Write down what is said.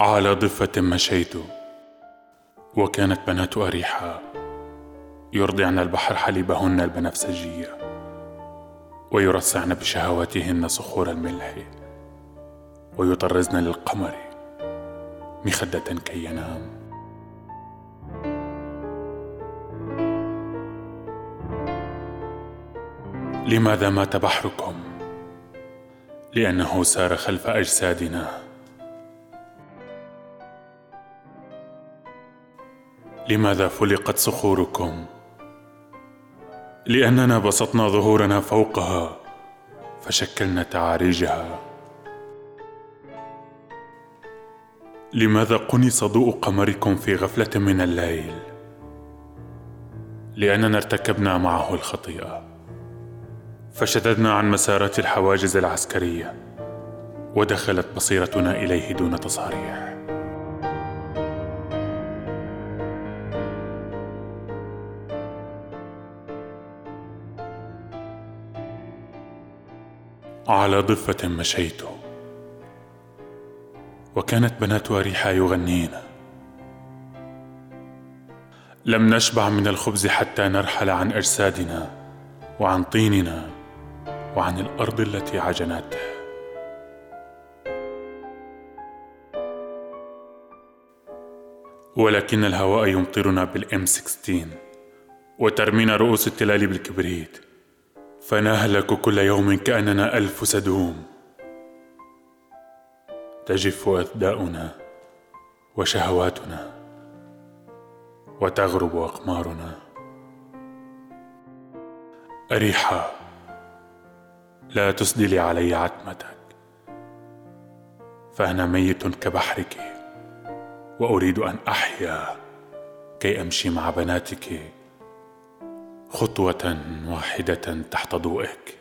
على ضفة مشيت وكانت بنات أريحا يرضعن البحر حليبهن البنفسجية ويرصعن بشهواتهن صخور الملح ويطرزن للقمر مخدة كي ينام. لماذا مات بحركم؟ لأنه سار خلف أجسادنا. لماذا فلقت صخوركم؟ لأننا بسطنا ظهورنا فوقها فشكلنا تعاريجها. لماذا قنص ضوء قمركم في غفلة من الليل؟ لأننا ارتكبنا معه الخطيئة. فشددنا عن مسارات الحواجز العسكرية ودخلت بصيرتنا إليه دون تصاريح. على ضفة مشيت وكانت بنات اريحا يغنين. لم نشبع من الخبز حتى نرحل عن اجسادنا وعن طيننا وعن الأرض التي عجنته ولكن الهواء يمطرنا بالام 16 وترمينا رؤوس التلال بالكبريت. فنهلك كل يوم كأننا ألف سدوم. تجف أثداؤنا وشهواتنا وتغرب أقمارنا. أريحا لا تسدلي علي عتمتك. فأنا ميت كبحرك وأريد أن أحيا كي أمشي مع بناتك. خطوة واحدة تحت ضوئك.